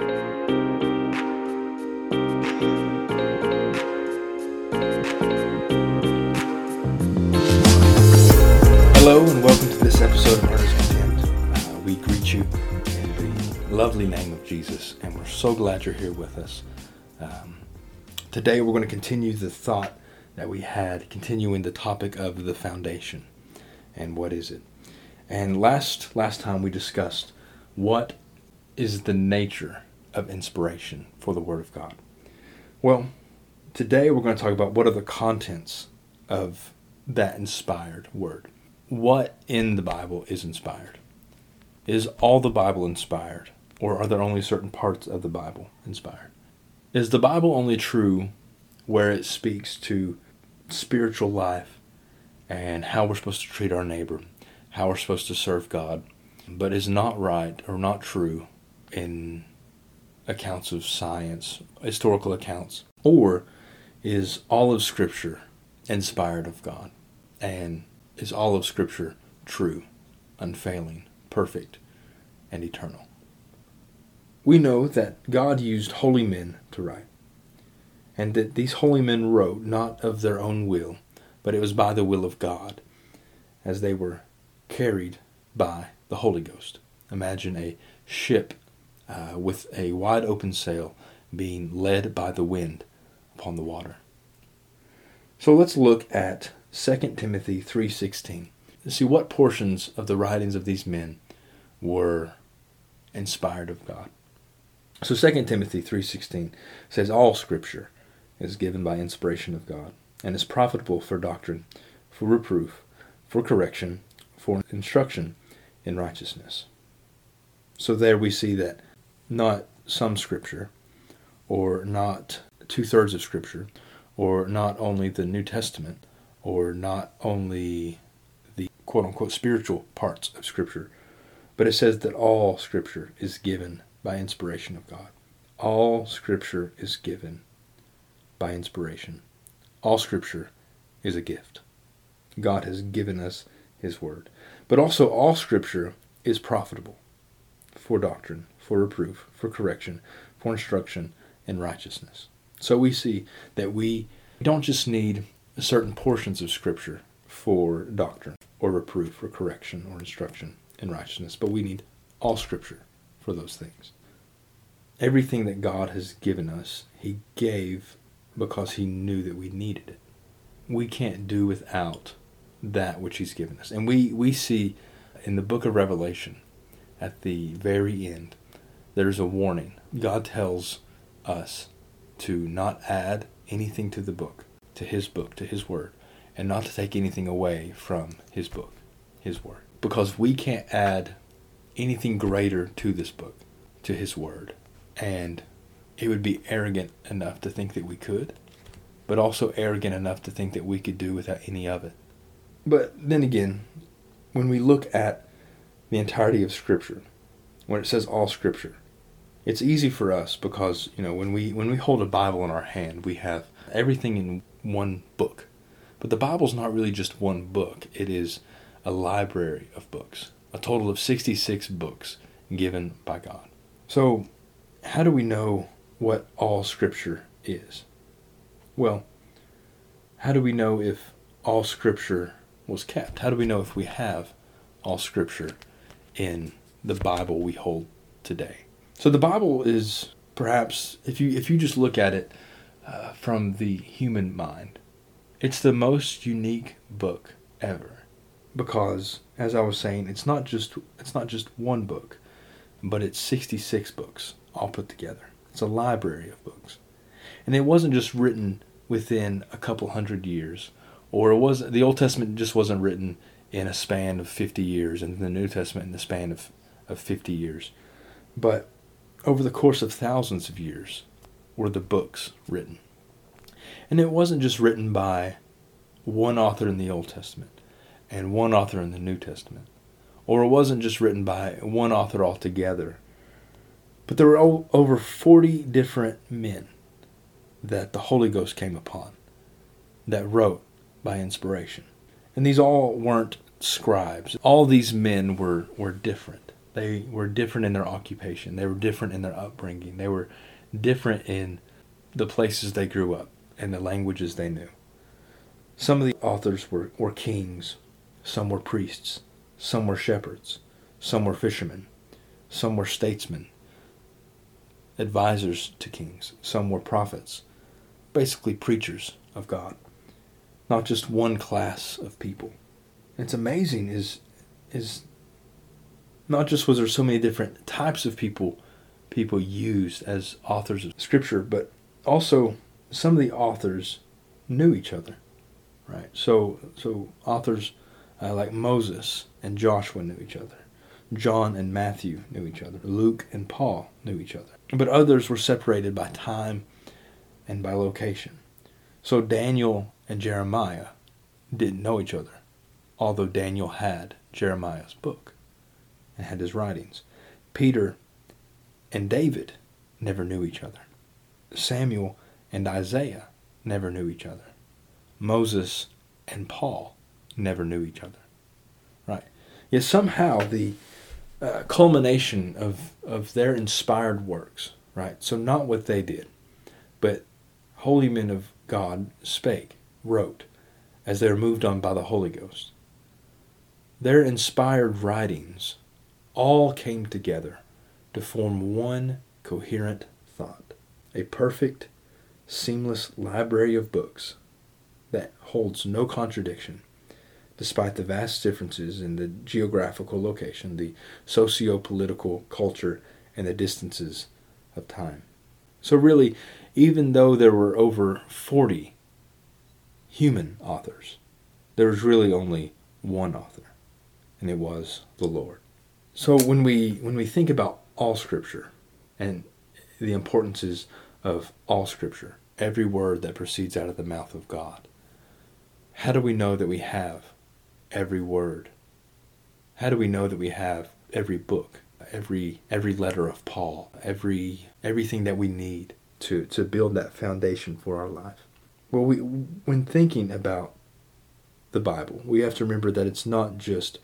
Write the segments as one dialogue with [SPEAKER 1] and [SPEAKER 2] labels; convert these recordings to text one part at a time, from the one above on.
[SPEAKER 1] Hello and welcome to this episode of Earnest Contempt. Uh, we greet you in the lovely name of Jesus, and we're so glad you're here with us. Um, today we're going to continue the thought that we had, continuing the topic of the foundation and what is it. And last last time we discussed what is the nature of inspiration for the Word of God. Well, today we're going to talk about what are the contents of that inspired Word what in the Bible is inspired? Is all the Bible inspired, or are there only certain parts of the Bible inspired? Is the Bible only true where it speaks to spiritual life and how we're supposed to treat our neighbor, how we're supposed to serve God, but is not right or not true in accounts of science, historical accounts? Or is all of Scripture inspired of God and is all of Scripture true, unfailing, perfect, and eternal. We know that God used holy men to write, and that these holy men wrote not of their own will, but it was by the will of God, as they were carried by the Holy Ghost. Imagine a ship uh, with a wide open sail being led by the wind upon the water. So let's look at 2 Timothy 3:16. See what portions of the writings of these men were inspired of God. So 2 Timothy 3:16 says all scripture is given by inspiration of God and is profitable for doctrine, for reproof, for correction, for instruction in righteousness. So there we see that not some scripture or not two thirds of scripture or not only the New Testament or not only the quote unquote spiritual parts of Scripture, but it says that all Scripture is given by inspiration of God. All Scripture is given by inspiration. All Scripture is a gift. God has given us His Word. But also, all Scripture is profitable for doctrine, for reproof, for correction, for instruction in righteousness. So we see that we don't just need certain portions of Scripture for doctrine or reproof or correction or instruction in righteousness, but we need all Scripture for those things. Everything that God has given us, He gave because He knew that we needed it. We can't do without that which He's given us. And we, we see in the book of Revelation, at the very end, there's a warning. God tells us to not add anything to the book to his book, to his word, and not to take anything away from his book, his word. Because we can't add anything greater to this book, to his word. And it would be arrogant enough to think that we could, but also arrogant enough to think that we could do without any of it. But then again, when we look at the entirety of Scripture, when it says all Scripture, it's easy for us because you know when we when we hold a Bible in our hand, we have everything in one book. But the Bible's not really just one book, it is a library of books, a total of 66 books given by God. So, how do we know what all Scripture is? Well, how do we know if all Scripture was kept? How do we know if we have all Scripture in the Bible we hold today? So, the Bible is perhaps, if you if you just look at it uh, from the human mind. It's the most unique book ever because as I was saying, it's not just it's not just one book, but it's 66 books all put together. It's a library of books. And it wasn't just written within a couple hundred years or it was the Old Testament just wasn't written in a span of 50 years and the New Testament in the span of of 50 years. But over the course of thousands of years, were the books written. And it wasn't just written by one author in the Old Testament and one author in the New Testament, or it wasn't just written by one author altogether, but there were over 40 different men that the Holy Ghost came upon that wrote by inspiration. And these all weren't scribes. All these men were, were different. They were different in their occupation. They were different in their upbringing. They were different in the places they grew up and the languages they knew. Some of the authors were, were kings, some were priests, some were shepherds, some were fishermen, some were statesmen, advisors to kings, some were prophets, basically preachers of God. Not just one class of people. It's amazing is is not just was there so many different types of people people used as authors of scripture, but also some of the authors knew each other, right? So so authors uh, like Moses and Joshua knew each other. John and Matthew knew each other. Luke and Paul knew each other. But others were separated by time and by location. So Daniel and Jeremiah didn't know each other, although Daniel had Jeremiah's book and had his writings. Peter and David never knew each other. Samuel and Isaiah never knew each other. Moses and Paul never knew each other. Right? Yet somehow the uh, culmination of, of their inspired works, right? So not what they did, but holy men of God spake, wrote, as they were moved on by the Holy Ghost. Their inspired writings all came together to form one coherent thought, a perfect, seamless library of books that holds no contradiction, despite the vast differences in the geographical location, the socio political culture, and the distances of time. So, really, even though there were over 40 human authors, there was really only one author, and it was the Lord. So when we when we think about all scripture and the importances of all scripture, every word that proceeds out of the mouth of God, how do we know that we have every word? How do we know that we have every book, every every letter of Paul, every everything that we need to to build that foundation for our life? Well, we when thinking about the Bible, we have to remember that it's not just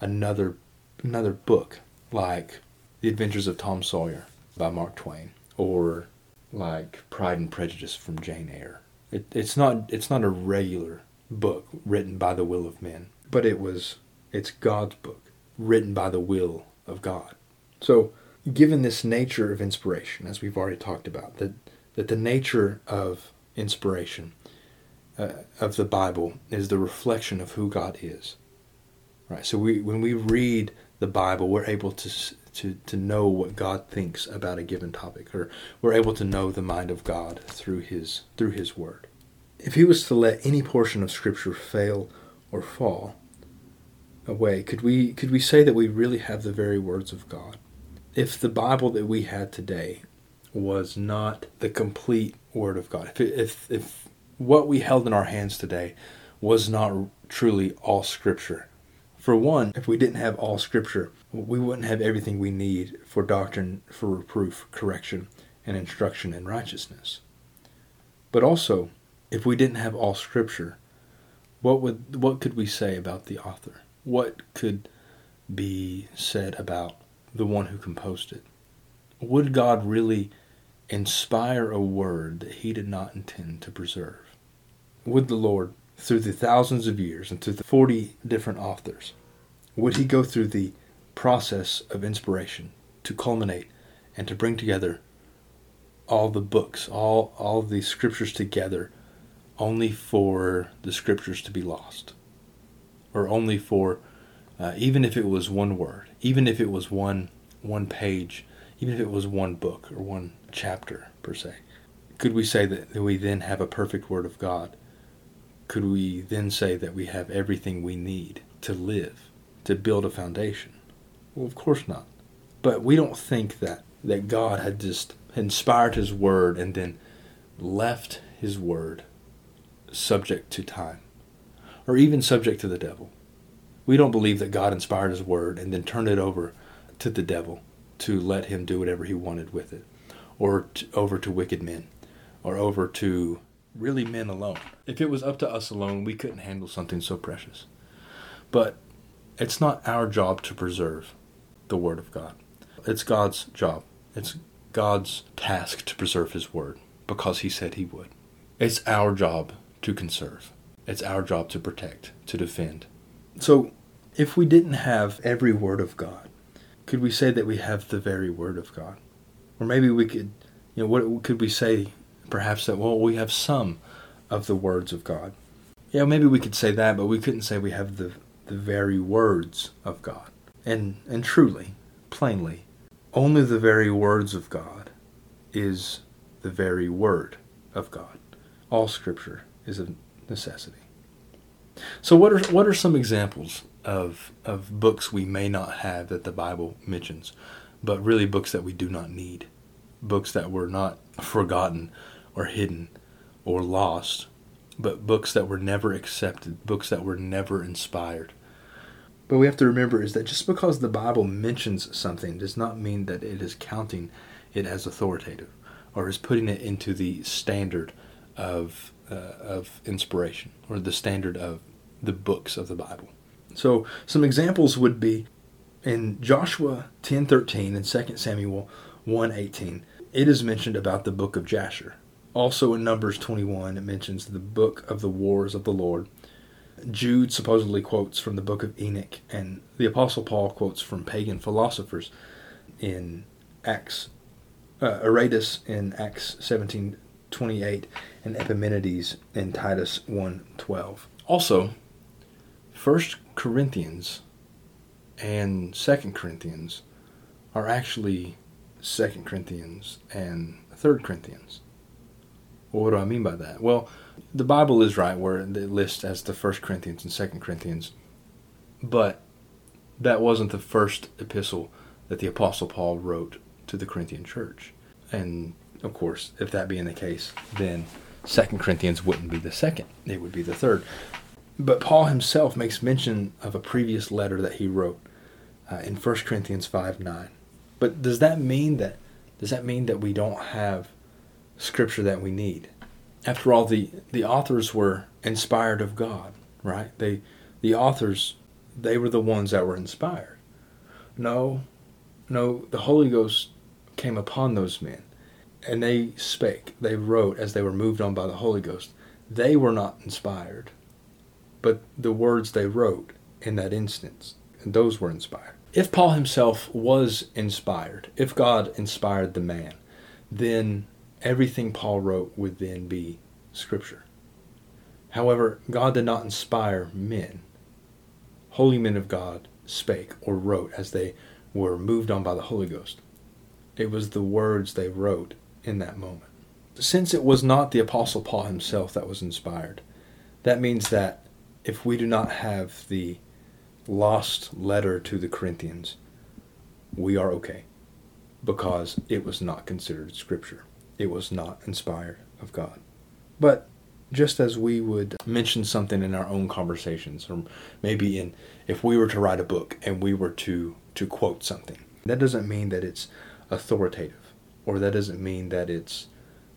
[SPEAKER 1] another another book like The Adventures of Tom Sawyer by Mark Twain or like Pride and Prejudice from Jane Eyre. It, it's not it's not a regular book written by the will of men, but it was it's God's book written by the will of God. So, given this nature of inspiration, as we've already talked about, that that the nature of inspiration uh, of the Bible is the reflection of who God is. Right. So we when we read the Bible, we're able to to to know what God thinks about a given topic, or we're able to know the mind of God through His through His Word. If He was to let any portion of Scripture fail or fall away, could we could we say that we really have the very words of God? If the Bible that we had today was not the complete Word of God, if if if what we held in our hands today was not truly all Scripture, for one, if we didn't have all Scripture, we wouldn't have everything we need for doctrine, for reproof, correction, and instruction in righteousness. But also, if we didn't have all Scripture, what would what could we say about the author? What could be said about the one who composed it? Would God really inspire a word that he did not intend to preserve? Would the Lord through the thousands of years and through the 40 different authors, would he go through the process of inspiration to culminate and to bring together all the books, all, all the scriptures together, only for the scriptures to be lost? Or only for, uh, even if it was one word, even if it was one, one page, even if it was one book or one chapter per se, could we say that we then have a perfect word of God could we then say that we have everything we need to live, to build a foundation? Well, of course not. But we don't think that, that God had just inspired His Word and then left His Word subject to time, or even subject to the devil. We don't believe that God inspired His Word and then turned it over to the devil to let him do whatever he wanted with it, or to, over to wicked men, or over to really men alone. If it was up to us alone, we couldn't handle something so precious. But it's not our job to preserve the Word of God. It's God's job. It's God's task to preserve His Word because He said He would. It's our job to conserve. It's our job to protect, to defend. So, if we didn't have every Word of God, could we say that we have the very Word of God? Or maybe we could, you know, what could we say perhaps that, well, we have some of the words of God? Yeah, maybe we could say that, but we couldn't say we have the, the very words of God. And, and truly, plainly, only the very words of God is the very word of God. All scripture is a necessity. So what are what are some examples of of books we may not have that the Bible mentions, but really books that we do not need, books that were not forgotten or hidden or lost, but books that were never accepted, books that were never inspired. But we have to remember is that just because the Bible mentions something does not mean that it is counting it as authoritative or is putting it into the standard of uh, of inspiration or the standard of the books of the Bible. So some examples would be in Joshua 10:13 and 2 Samuel 1:18. It is mentioned about the book of Jasher. Also in Numbers 21 it mentions the book of the wars of the Lord. Jude supposedly quotes from the book of Enoch and the apostle Paul quotes from pagan philosophers in Acts uh, Aratus in Acts 17:28 and Epimenides in Titus 1:12. Also, First Corinthians and Second Corinthians are actually Second Corinthians and Third Corinthians. Well, what do I mean by that? Well, the Bible is right where it lists as the First Corinthians and Second Corinthians, but that wasn't the first epistle that the Apostle Paul wrote to the Corinthian church. And of course, if that being the case, then Second Corinthians wouldn't be the second; it would be the third. But Paul himself makes mention of a previous letter that he wrote uh, in 1 Corinthians 5 9. But does that mean that does that mean that we don't have scripture that we need? After all, the, the authors were inspired of God, right? They the authors they were the ones that were inspired. No, no, the Holy Ghost came upon those men and they spake, they wrote as they were moved on by the Holy Ghost. They were not inspired but the words they wrote in that instance, those were inspired. If Paul himself was inspired, if God inspired the man, then everything Paul wrote would then be scripture. However, God did not inspire men. Holy men of God spake or wrote as they were moved on by the Holy Ghost. It was the words they wrote in that moment. Since it was not the Apostle Paul himself that was inspired, that means that if we do not have the lost letter to the Corinthians, we are okay because it was not considered scripture. It was not inspired of God. But just as we would mention something in our own conversations or maybe in if we were to write a book and we were to to quote something, that doesn't mean that it's authoritative or that doesn't mean that it's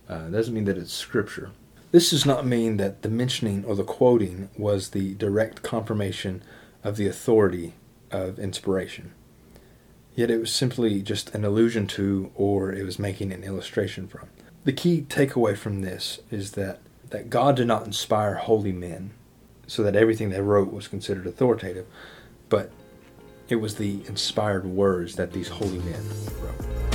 [SPEAKER 1] uh, doesn't mean that it's scripture this does not mean that the mentioning or the quoting was the direct confirmation of the authority of inspiration. Yet it was simply just an allusion to, or it was making an illustration from. The key takeaway from this is that, that God did not inspire holy men so that everything they wrote was considered authoritative, but it was the inspired words that these holy men wrote.